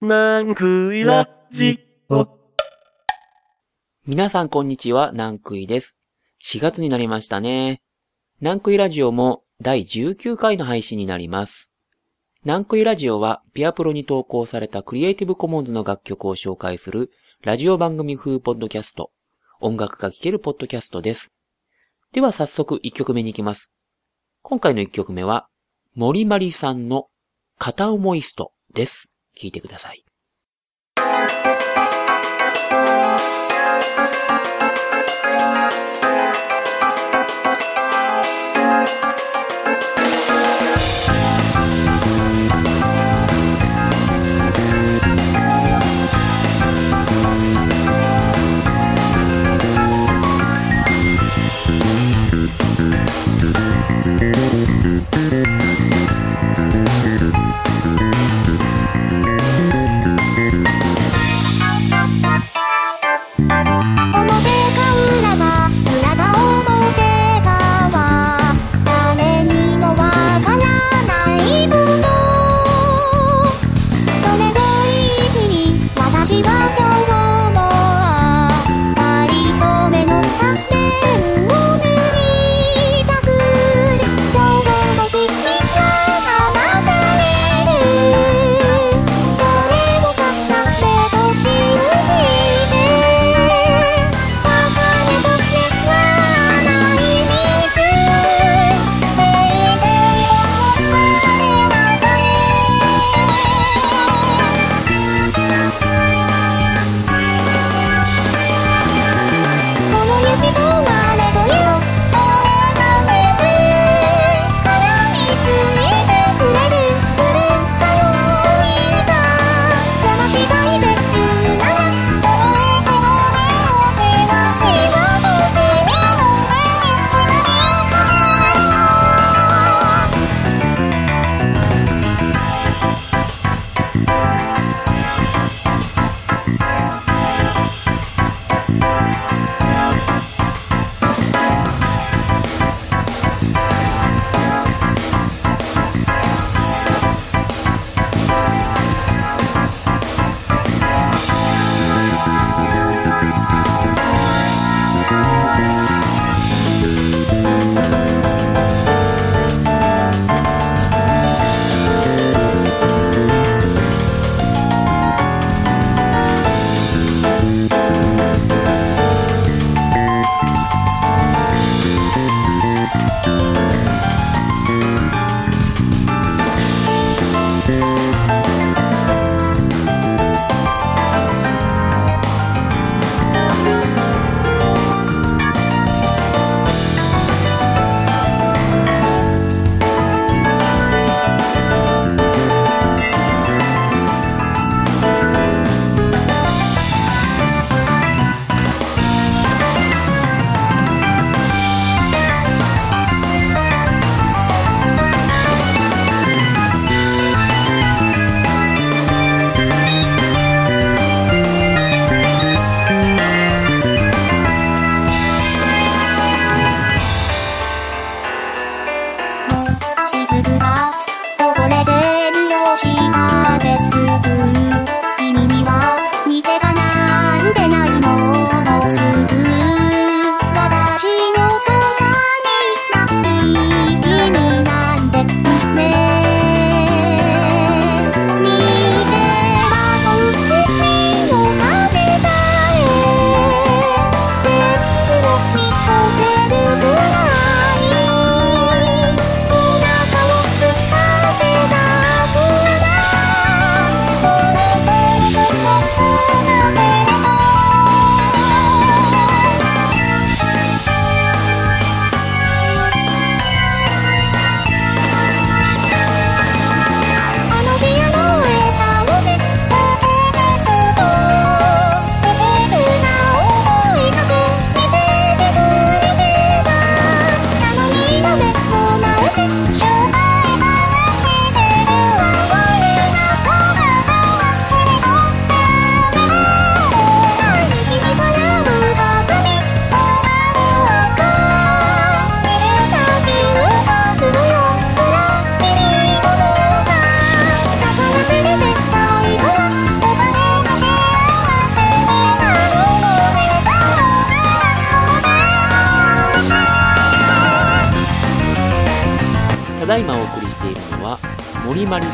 なんくいラジオ。皆さんこんにちは、南クイです。4月になりましたね。南クイラジオも第19回の配信になります。南クイラジオはピアプロに投稿されたクリエイティブコモンズの楽曲を紹介するラジオ番組風ポッドキャスト、音楽が聴けるポッドキャストです。では早速1曲目に行きます。今回の1曲目は、森まりさんの片思いストです。聞いてください。「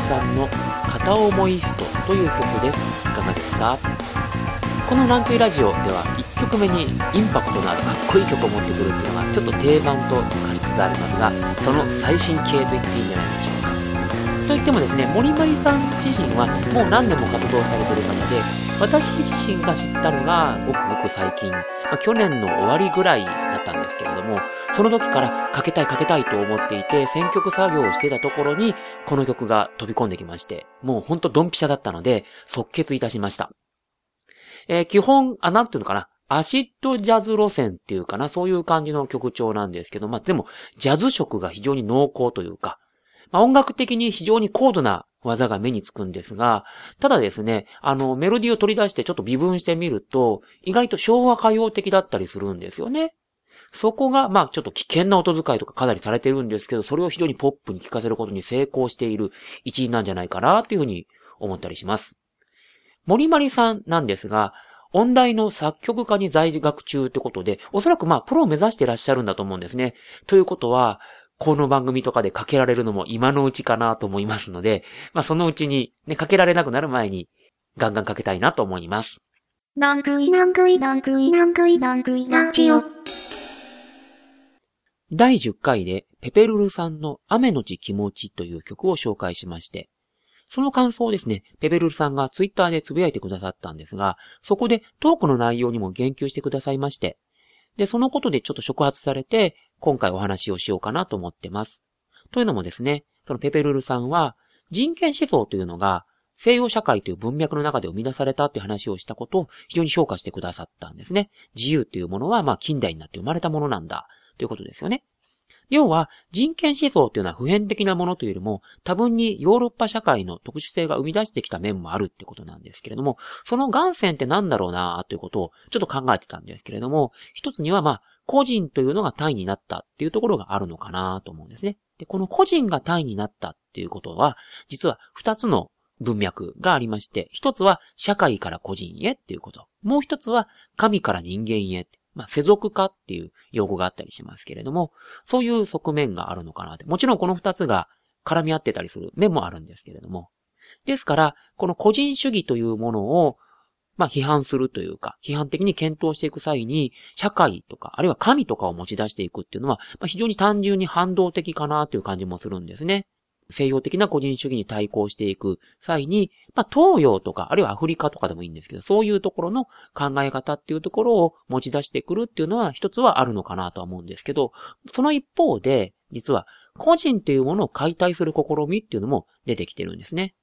さんの片思い人という曲です。いかがですか？このランクイラジオでは1曲目にインパクトのあるかっこいい曲を持ってくるっていうのがちょっと定番と化しつつありますが、その最新系と言っていいんじゃないでしょうか。といってもですね、森まりさん自身はもう何年も活動されてる方で、私自身が知ったのがごくごく最近、まあ、去年の終わりぐらいだったんですけれども、その時からかけたいかけたいと思っていて、選曲作業をしてたところに、この曲が飛び込んできまして、もうほんとドンピシャだったので、即決いたしました。えー、基本、あ、なんていうのかな。アシッドジャズ路線っていうかな、そういう感じの曲調なんですけど、まあ、でも、ジャズ色が非常に濃厚というか、まあ、音楽的に非常に高度な技が目につくんですが、ただですね、あの、メロディーを取り出してちょっと微分してみると、意外と昭和歌謡的だったりするんですよね。そこが、まあちょっと危険な音遣いとかかなりされてるんですけど、それを非常にポップに聴かせることに成功している一員なんじゃないかなっていうふうに思ったりします。森まりさんなんですが、音大の作曲家に在学中ってことで、おそらくまあ、プロを目指してらっしゃるんだと思うんですね。ということは、この番組とかでかけられるのも今のうちかなと思いますので、まあそのうちにね、かけられなくなる前に、ガンガンかけたいなと思います。第10回でペペルルさんの雨のち気持ちという曲を紹介しまして、その感想をですね、ペベルルさんがツイッターでつぶやいてくださったんですが、そこでトークの内容にも言及してくださいまして、で、そのことでちょっと触発されて、今回お話をしようかなと思ってます。というのもですね、そのペペルルさんは、人権思想というのが、西洋社会という文脈の中で生み出されたという話をしたことを非常に評価してくださったんですね。自由というものは、まあ近代になって生まれたものなんだ、ということですよね。要は、人権思想というのは普遍的なものというよりも、多分にヨーロッパ社会の特殊性が生み出してきた面もあるってことなんですけれども、その元線って何だろうなということをちょっと考えてたんですけれども、一つにはまあ、個人というのが単位になったっていうところがあるのかなと思うんですね。で、この個人が単位になったっていうことは、実は二つの文脈がありまして、一つは社会から個人へっていうこと。もう一つは神から人間へ。まあ、世俗化っていう用語があったりしますけれども、そういう側面があるのかなって。もちろんこの二つが絡み合ってたりする面もあるんですけれども。ですから、この個人主義というものを、まあ、批判するというか、批判的に検討していく際に、社会とか、あるいは神とかを持ち出していくっていうのは、まあ、非常に単純に反動的かなという感じもするんですね。西洋的な個人主義に対抗していく際に、まあ、東洋とか、あるいはアフリカとかでもいいんですけど、そういうところの考え方っていうところを持ち出してくるっていうのは一つはあるのかなとは思うんですけど、その一方で、実は個人というものを解体する試みっていうのも出てきてるんですね。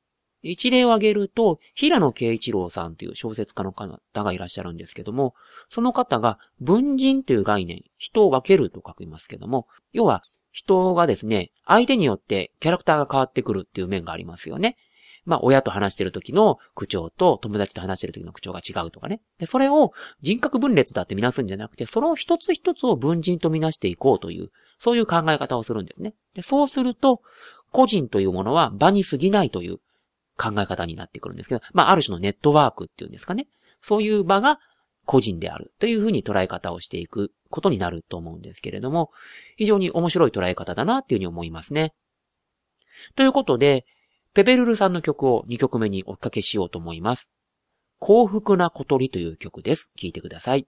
一例を挙げると、平野慶一郎さんという小説家の方がいらっしゃるんですけども、その方が文人という概念、人を分けると書きますけども、要は人がですね、相手によってキャラクターが変わってくるっていう面がありますよね。まあ、親と話してる時の口調と友達と話してる時の口調が違うとかね。で、それを人格分裂だってみなすんじゃなくて、その一つ一つを文人とみなしていこうという、そういう考え方をするんですね。で、そうすると、個人というものは場に過ぎないという考え方になってくるんですけど、まあ、ある種のネットワークっていうんですかね。そういう場が個人であるというふうに捉え方をしていくことになると思うんですけれども、非常に面白い捉え方だなっていうふうに思いますね。ということで、ペペルルさんの曲を2曲目におかけしようと思います。幸福な小鳥という曲です。聴いてください。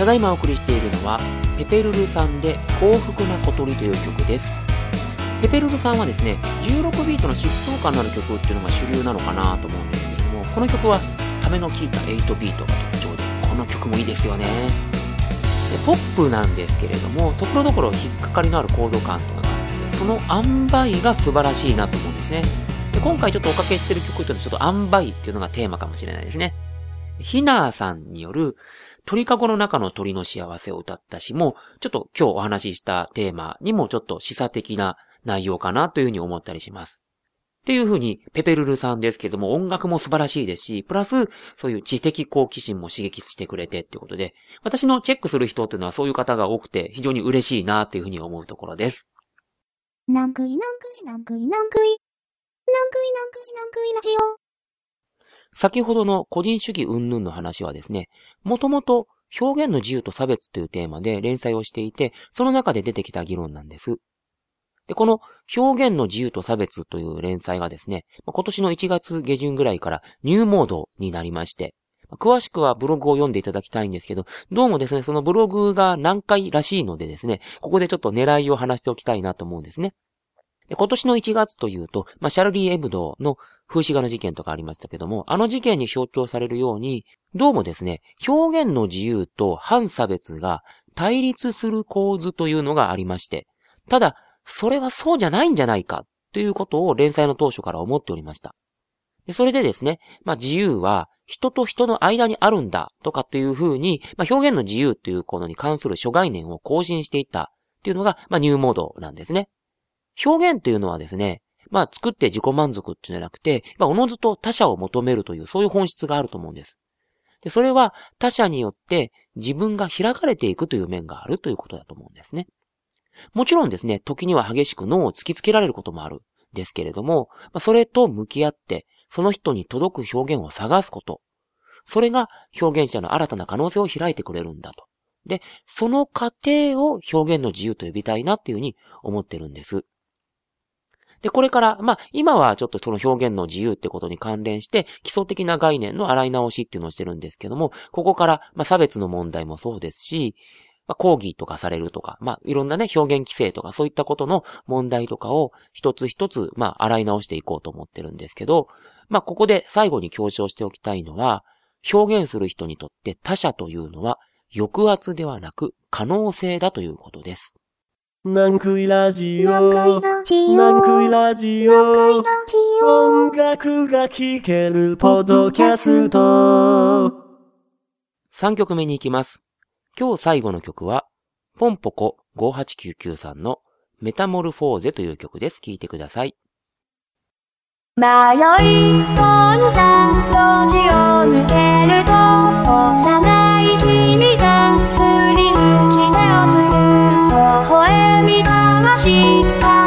ただいまお送りしているのは、ペペルルさんで幸福な小鳥という曲です。ペペルルさんはですね、16ビートの疾走感のある曲っていうのが主流なのかなと思うんですけども、この曲はための効いた8ビートが特徴で、この曲もいいですよね。でポップなんですけれども、ところどころ引っかかりのあるコード感とかがあって、その塩梅が素晴らしいなと思うんですね。で今回ちょっとおかけしてる曲というのはちょっと塩梅っていうのがテーマかもしれないですね。ひなーさんによる鳥かごの中の鳥の幸せを歌った詩も、ちょっと今日お話ししたテーマにもちょっと示唆的な内容かなというふうに思ったりします。っていうふうに、ペペルルさんですけども、音楽も素晴らしいですし、プラス、そういう知的好奇心も刺激してくれてっていうことで、私のチェックする人っていうのはそういう方が多くて、非常に嬉しいなっていうふうに思うところです。なんくいなんくいなんくいなんくい。なんくいなんくいなんくいラジオ。先ほどの個人主義云々の話はですね、もともと表現の自由と差別というテーマで連載をしていて、その中で出てきた議論なんです。で、この表現の自由と差別という連載がですね、今年の1月下旬ぐらいからニューモードになりまして、詳しくはブログを読んでいただきたいんですけど、どうもですね、そのブログが難解らしいのでですね、ここでちょっと狙いを話しておきたいなと思うんですね。で今年の1月というと、まあ、シャルリー・エブドの風刺画の事件とかありましたけども、あの事件に象徴されるように、どうもですね、表現の自由と反差別が対立する構図というのがありまして、ただ、それはそうじゃないんじゃないかということを連載の当初から思っておりました。でそれでですね、まあ自由は人と人の間にあるんだとかっていうふうに、まあ表現の自由ということに関する諸概念を更新していったっていうのが、まあニューモードなんですね。表現というのはですね、まあ作って自己満足っていうんじゃなくて、まあおのずと他者を求めるというそういう本質があると思うんです。で、それは他者によって自分が開かれていくという面があるということだと思うんですね。もちろんですね、時には激しく脳を突きつけられることもある。ですけれども、まあ、それと向き合って、その人に届く表現を探すこと。それが表現者の新たな可能性を開いてくれるんだと。で、その過程を表現の自由と呼びたいなっていうふうに思ってるんです。で、これから、まあ、今はちょっとその表現の自由ってことに関連して、基礎的な概念の洗い直しっていうのをしてるんですけども、ここから、まあ、差別の問題もそうですし、まあ、抗議とかされるとか、まあ、いろんなね、表現規制とか、そういったことの問題とかを一つ一つ、まあ、洗い直していこうと思ってるんですけど、まあ、ここで最後に強調しておきたいのは、表現する人にとって他者というのは、抑圧ではなく可能性だということです。なんくいラジオ。ラジオ。なんくい。ラジオ。音楽が聴けるポッドキャスト。3曲目に行きます。今日最後の曲は、ポンポコ5899さんのメタモルフォーゼという曲です。聴いてください。迷い込んだ路地を抜けると幼い君がしか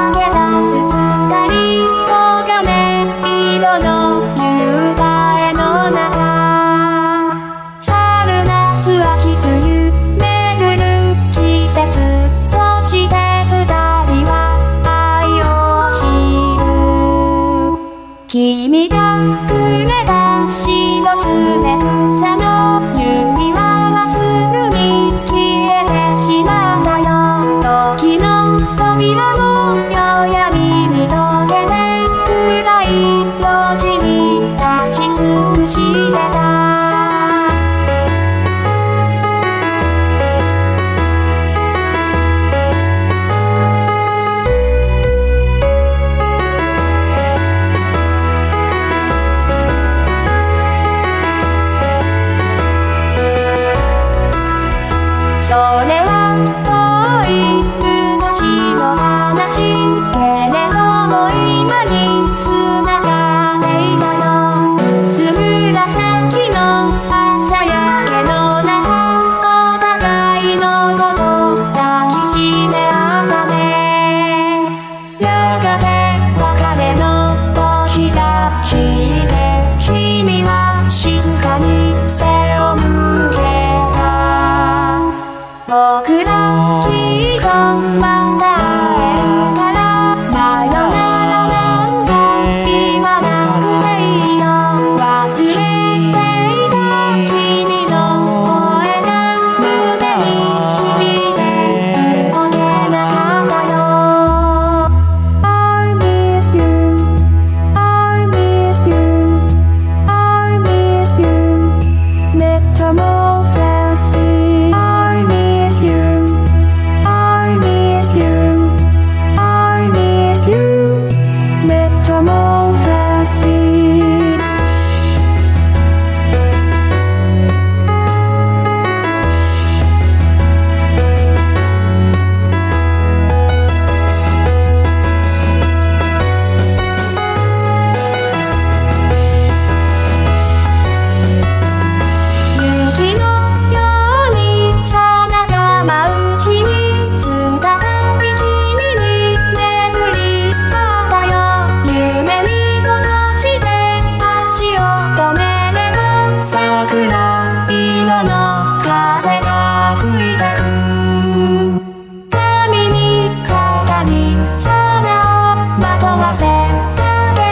せら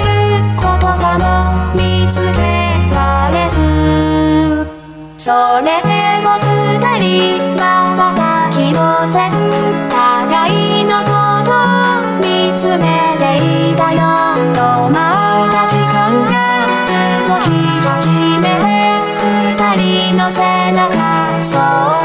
る言葉も見つけられず。それでも二人はまた気のせず互いのことを見つめていたよ。止まった時間がきめての背中そう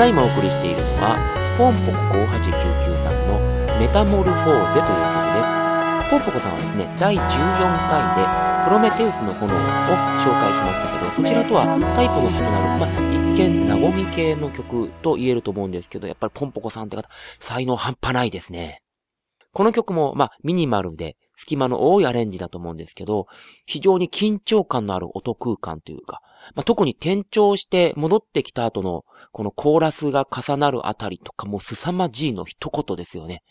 だいまお送りしているのは、ポンポコ5899さんのメタモルフォーゼという曲です。ポンポコさんはですね、第14回でプロメテウスの炎を紹介しましたけど、そちらとはタイプの異なる、まあ、一見和み系の曲と言えると思うんですけど、やっぱりポンポコさんって方、才能半端ないですね。この曲も、まあ、ミニマルで、隙間の多いアレンジだと思うんですけど、非常に緊張感のある音空間というか、まあ、特に転調して戻ってきた後の、このコーラスが重なるあたりとかもう凄まじいの一言ですよね。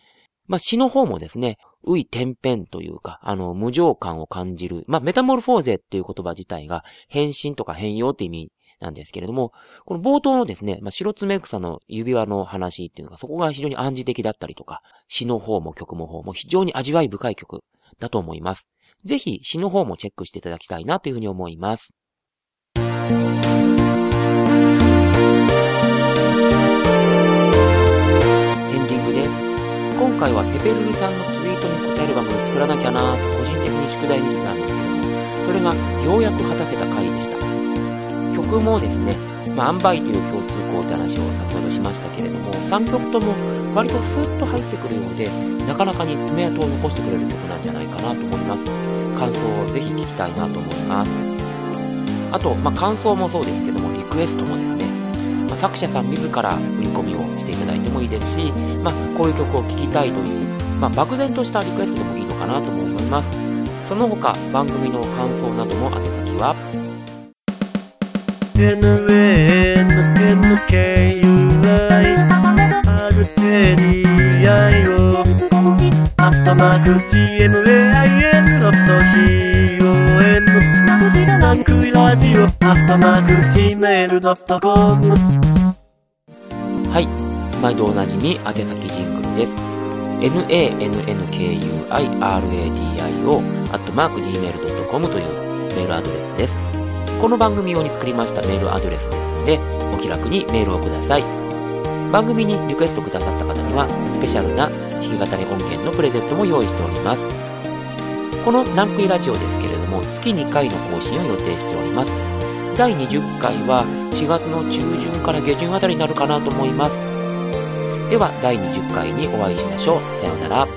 まあ、詩の方もですね、うい天変というか、あの、無常感を感じる。まあ、メタモルフォーゼっていう言葉自体が変身とか変容って意味なんですけれども、この冒頭のですね、まあ、白爪草の指輪の話っていうのが、そこが非常に暗示的だったりとか、詩の方も曲も方も非常に味わい深い曲だと思います。ぜひ詩の方もチェックしていただきたいなというふうに思います。今回はペペルルさんのツイートに答える番組作らなきゃなと個人的に宿題にしてたんですけど、それがようやく果たせた回でした。曲もですね、まあ、塩梅という共通項って話を先ほどしましたけれども、3曲とも割とスーッと入ってくるようで、なかなかに爪痕を残してくれる曲なんじゃないかなと思います。感想をぜひ聞きたいなと思います。あと、まあ、感想もそうですけども、リクエストもですね、作者さん自ら売り込みをしていただいてもいいですし、まあ、こういう曲を聴きたいという、まあ、漠然としたリクエストでもいいのかなと思います。その他、番組の感想などの宛先は、NNKUI アルテリアイをアットマク GMAIN.COM ナンクイラジオアットマーク Gmail.com はい、毎度おなじみ、宛先ジングルです。nannkuiradio アットマーク gmail.com というメールアドレスです。この番組用に作りましたメールアドレスですので、お気楽にメールをください。番組にリクエストくださった方には、スペシャルな弾き語り音源のプレゼントも用意しております。このランクイラジオですけれども、月2回の更新を予定しております。第20回は4月の中旬から下旬あたりになるかなと思います。では、第20回にお会いしましょう。さようなら。